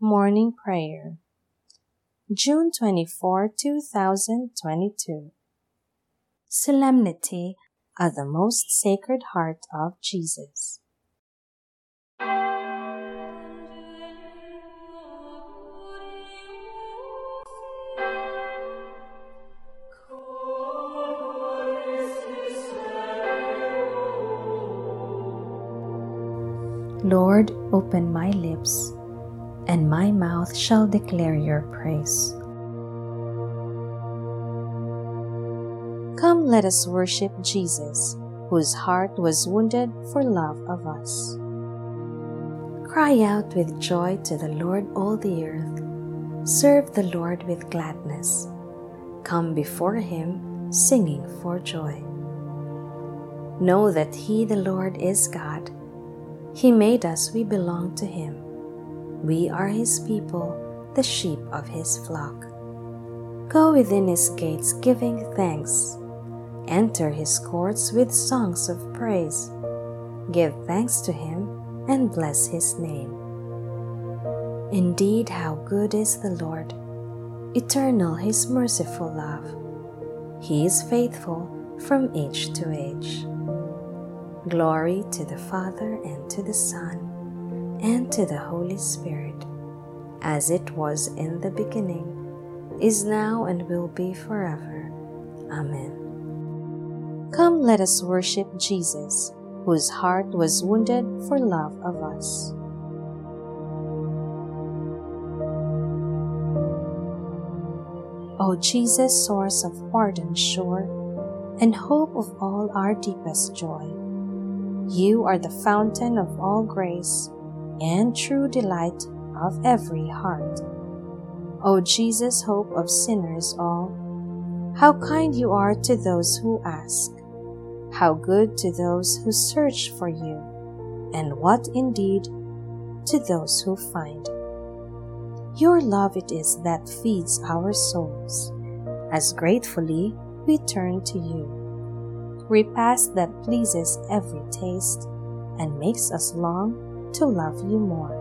Morning Prayer. June 24, 2022 Solemnity of the Most Sacred Heart of Jesus. Lord, open my lips, and my mouth shall declare your praise. Come, let us worship Jesus, whose heart was wounded for love of us. Cry out with joy to the Lord, all the earth. Serve the Lord with gladness. Come before him, singing for joy. Know that he, the Lord, is God. He made us, we belong to Him. We are His people, the sheep of His flock. Go within His gates giving thanks. Enter His courts with songs of praise. Give thanks to Him and bless His name. Indeed, how good is the Lord! Eternal His merciful love. He is faithful from age to age. Glory to the Father, and to the Son, and to the Holy Spirit, as it was in the beginning, is now, and will be forever. Amen. Come, let us worship Jesus, whose heart was wounded for love of us. O Jesus, source of pardon sure, and hope of all our deepest joy you are the fountain of all grace and true delight of every heart. O Jesus, hope of sinners all, how kind you are to those who ask, how good to those who search for you, and what indeed to those who find. Your love it is that feeds our souls, as gratefully we turn to you repast that pleases every taste and makes us long to love you more.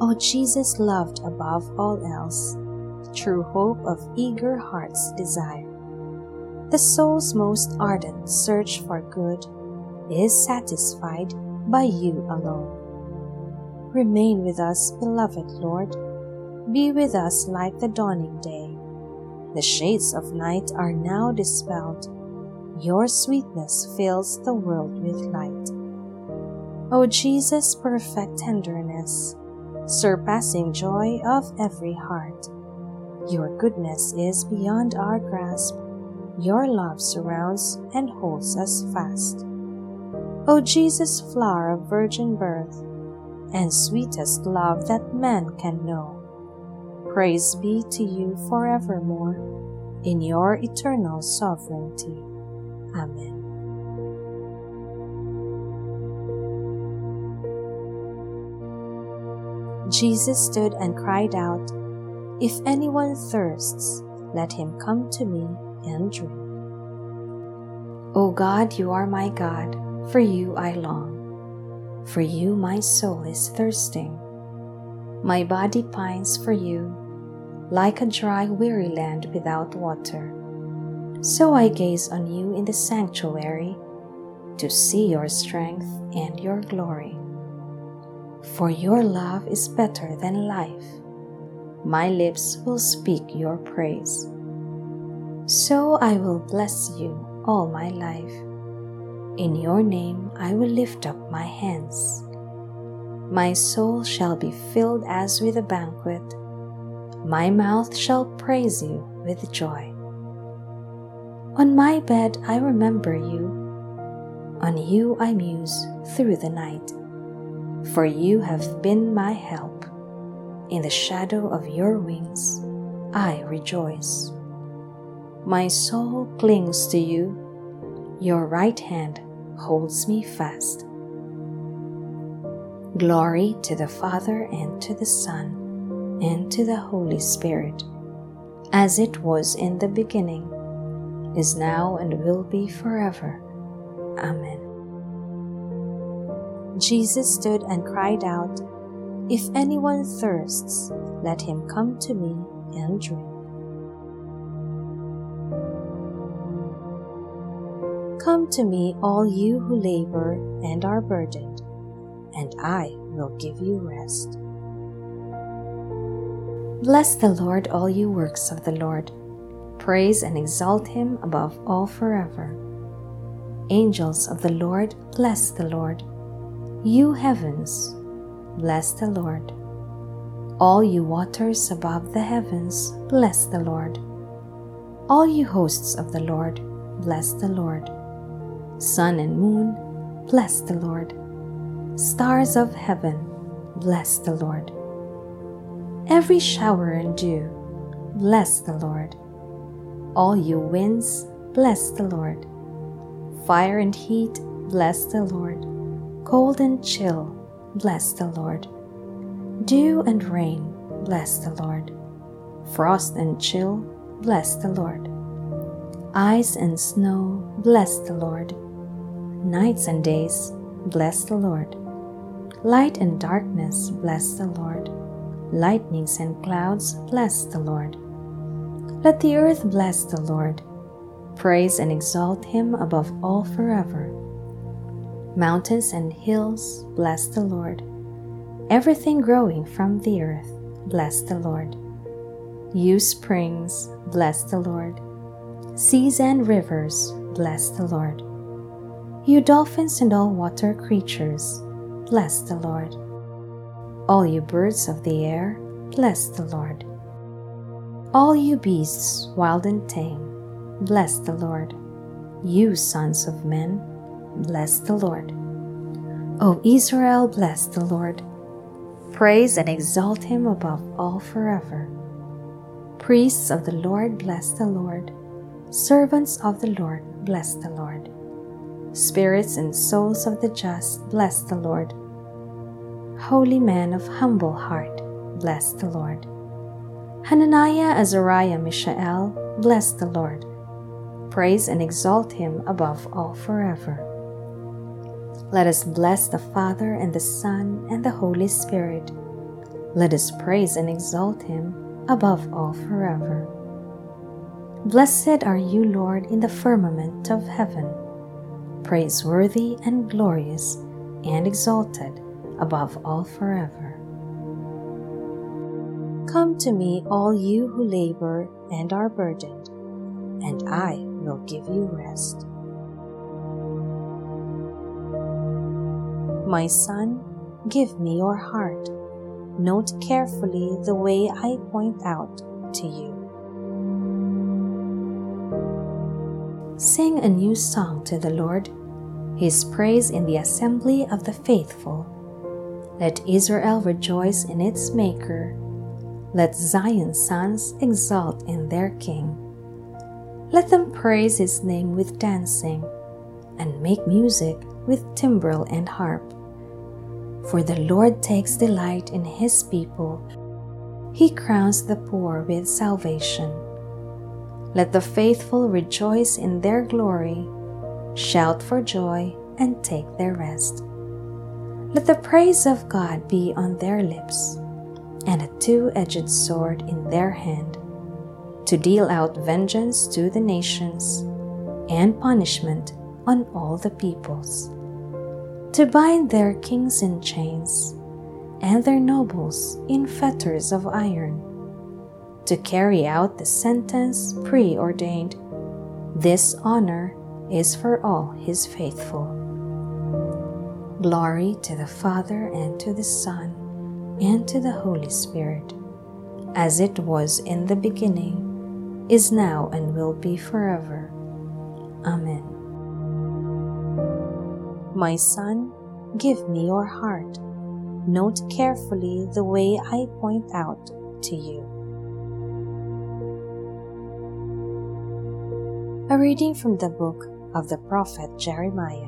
O Jesus, loved above all else, true hope of eager hearts' desire. The soul's most ardent search for good is satisfied by you alone. Remain with us, beloved Lord. Be with us like the dawning day. The shades of night are now dispelled your sweetness fills the world with light. O Jesus, perfect tenderness, surpassing joy of every heart, your goodness is beyond our grasp. Your love surrounds and holds us fast. O Jesus, flower of virgin birth, and sweetest love that man can know, praise be to you forevermore in your eternal sovereignty. Amen. Jesus stood and cried out, If anyone thirsts, let him come to me and drink. O God, you are my God, for you I long. For you my soul is thirsting. My body pines for you, like a dry, weary land without water. So I gaze on you in the sanctuary to see your strength and your glory. For your love is better than life. My lips will speak your praise. So I will bless you all my life. In your name I will lift up my hands. My soul shall be filled as with a banquet. My mouth shall praise you with joy. On my bed I remember you. On you I muse through the night. For you have been my help. In the shadow of your wings I rejoice. My soul clings to you. Your right hand holds me fast. Glory to the Father and to the Son and to the Holy Spirit, as it was in the beginning is now, and will be forever. Amen. Jesus stood and cried out, If anyone thirsts, let him come to me and drink. Come to me, all you who labor and are burdened, and I will give you rest. Bless the Lord, all you works of the Lord. Praise and exalt him above all forever. Angels of the Lord, bless the Lord. You heavens, bless the Lord. All you waters above the heavens, bless the Lord. All you hosts of the Lord, bless the Lord. Sun and moon, bless the Lord. Stars of heaven, bless the Lord. Every shower and dew, bless the Lord. All you winds, bless the Lord. Fire and heat, bless the Lord. Cold and chill, bless the Lord. Dew and rain, bless the Lord. Frost and chill, bless the Lord. Ice and snow, bless the Lord. Nights and days, bless the Lord. Light and darkness, bless the Lord. Lightnings and clouds, bless the Lord. Let the earth bless the Lord. Praise and exalt him above all forever. Mountains and hills, bless the Lord. Everything growing from the earth, bless the Lord. You springs, bless the Lord. Seas and rivers, bless the Lord. You dolphins and all water creatures, bless the Lord. All you birds of the air, bless the Lord. All you beasts, wild and tame, bless the Lord. You sons of men, bless the Lord. O Israel, bless the Lord. Praise and exalt him above all forever. Priests of the Lord, bless the Lord. Servants of the Lord, bless the Lord. Spirits and souls of the just, bless the Lord. Holy men of humble heart, bless the Lord. Hananiah, Azariah, Mishael, bless the Lord. Praise and exalt him above all forever. Let us bless the Father and the Son and the Holy Spirit. Let us praise and exalt him above all forever. Blessed are you, Lord, in the firmament of heaven, praiseworthy and glorious and exalted above all forever. Come to me, all you who labor and are burdened, and I will give you rest. My son, give me your heart. Note carefully the way I point out to you. Sing a new song to the Lord, his praise in the assembly of the faithful. Let Israel rejoice in its Maker. Let Zion's sons exult in their King. Let them praise his name with dancing and make music with timbrel and harp. For the Lord takes delight in his people. He crowns the poor with salvation. Let the faithful rejoice in their glory, shout for joy, and take their rest. Let the praise of God be on their lips, and a two edged sword in their hand, to deal out vengeance to the nations, and punishment on all the peoples to bind their kings in chains and their nobles in fetters of iron, to carry out the sentence preordained. This honor is for all his faithful. Glory to the Father and to the Son and to the Holy Spirit, as it was in the beginning, is now, and will be forever. Amen. My son, give me your heart. Note carefully the way I point out to you. A reading from the book of the prophet Jeremiah.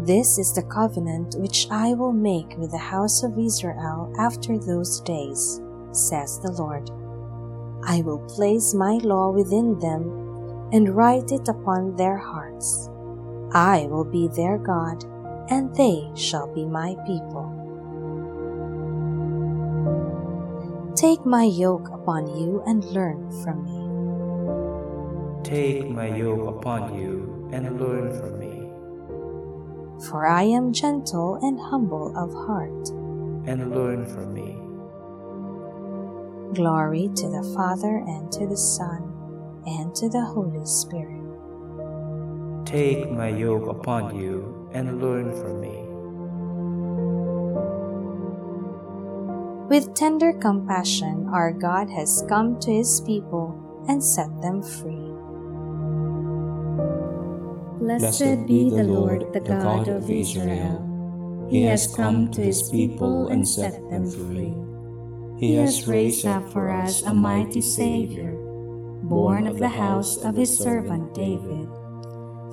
This is the covenant which I will make with the house of Israel after those days, says the Lord. I will place my law within them and write it upon their hearts I will be their God, and they shall be my people. Take my yoke upon you and learn from me. Take my yoke upon you and learn from me. For I am gentle and humble of heart. And learn from me. Glory to the Father and to the Son and to the Holy Spirit. Take my yoke upon you and learn from me. With tender compassion, our God has come to his people and set them free. Blessed be the Lord, the God of Israel. He has come to his people and set them free. He has raised up for us a mighty Savior, born of the house of his servant David.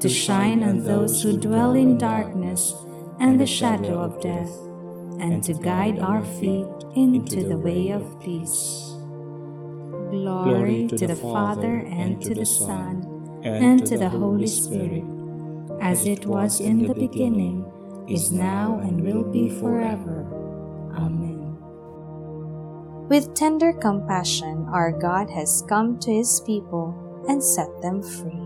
to shine on those who dwell in darkness and the shadow of death and to guide our feet into the way of peace. Glory to the Father, and to the Son, and to the Holy Spirit, as it was in the beginning, is now, and will be forever. Amen. With tender compassion, our God has come to his people and set them free.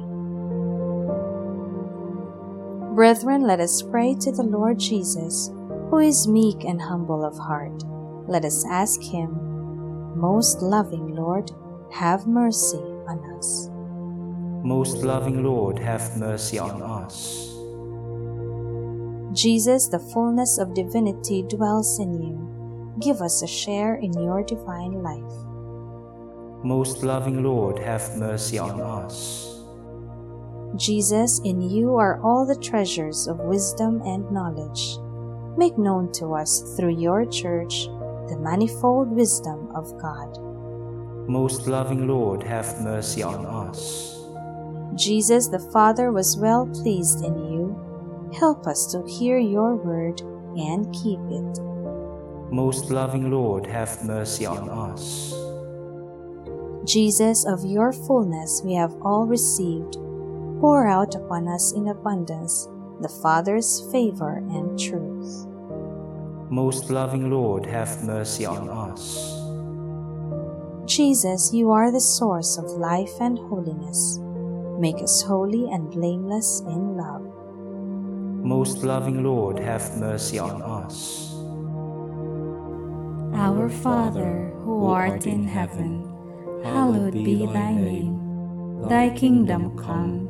Brethren, let us pray to the Lord Jesus who is meek and humble of heart. Let us ask him, Most loving Lord, have mercy on us. Most loving Lord, have mercy on us. Jesus, the fullness of divinity dwells in you. Give us a share in your divine life. Most loving Lord, have mercy on us. Jesus, in you are all the treasures of wisdom and knowledge make known to us through your church the manifold wisdom of God. Most loving Lord, have mercy on us. Jesus the Father was well pleased in you. Help us to hear your word and keep it. Most loving Lord, have mercy on us. Jesus, of your fullness we have all received. Pour out upon us in abundance the Father's favor and truth. Most loving Lord, have mercy on us. Jesus, you are the source of life and holiness. Make us holy and blameless in love. Most loving Lord, have mercy on us. Our Father, who art in heaven, hallowed be thy name. Thy kingdom come,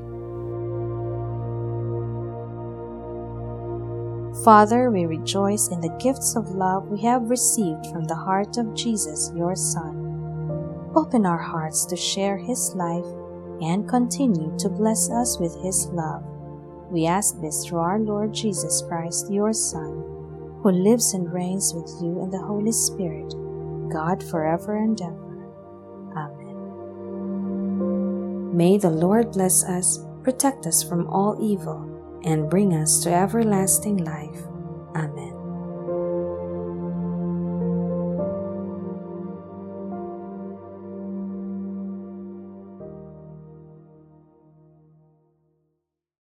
Father, we rejoice in the gifts of love we have received from the heart of Jesus, your Son. Open our hearts to share his life and continue to bless us with his love. We ask this through our Lord Jesus Christ, your Son, who lives and reigns with you in the Holy Spirit, God forever and ever. Amen. May the Lord bless us, protect us from all evil, and bring us to everlasting life. Amen.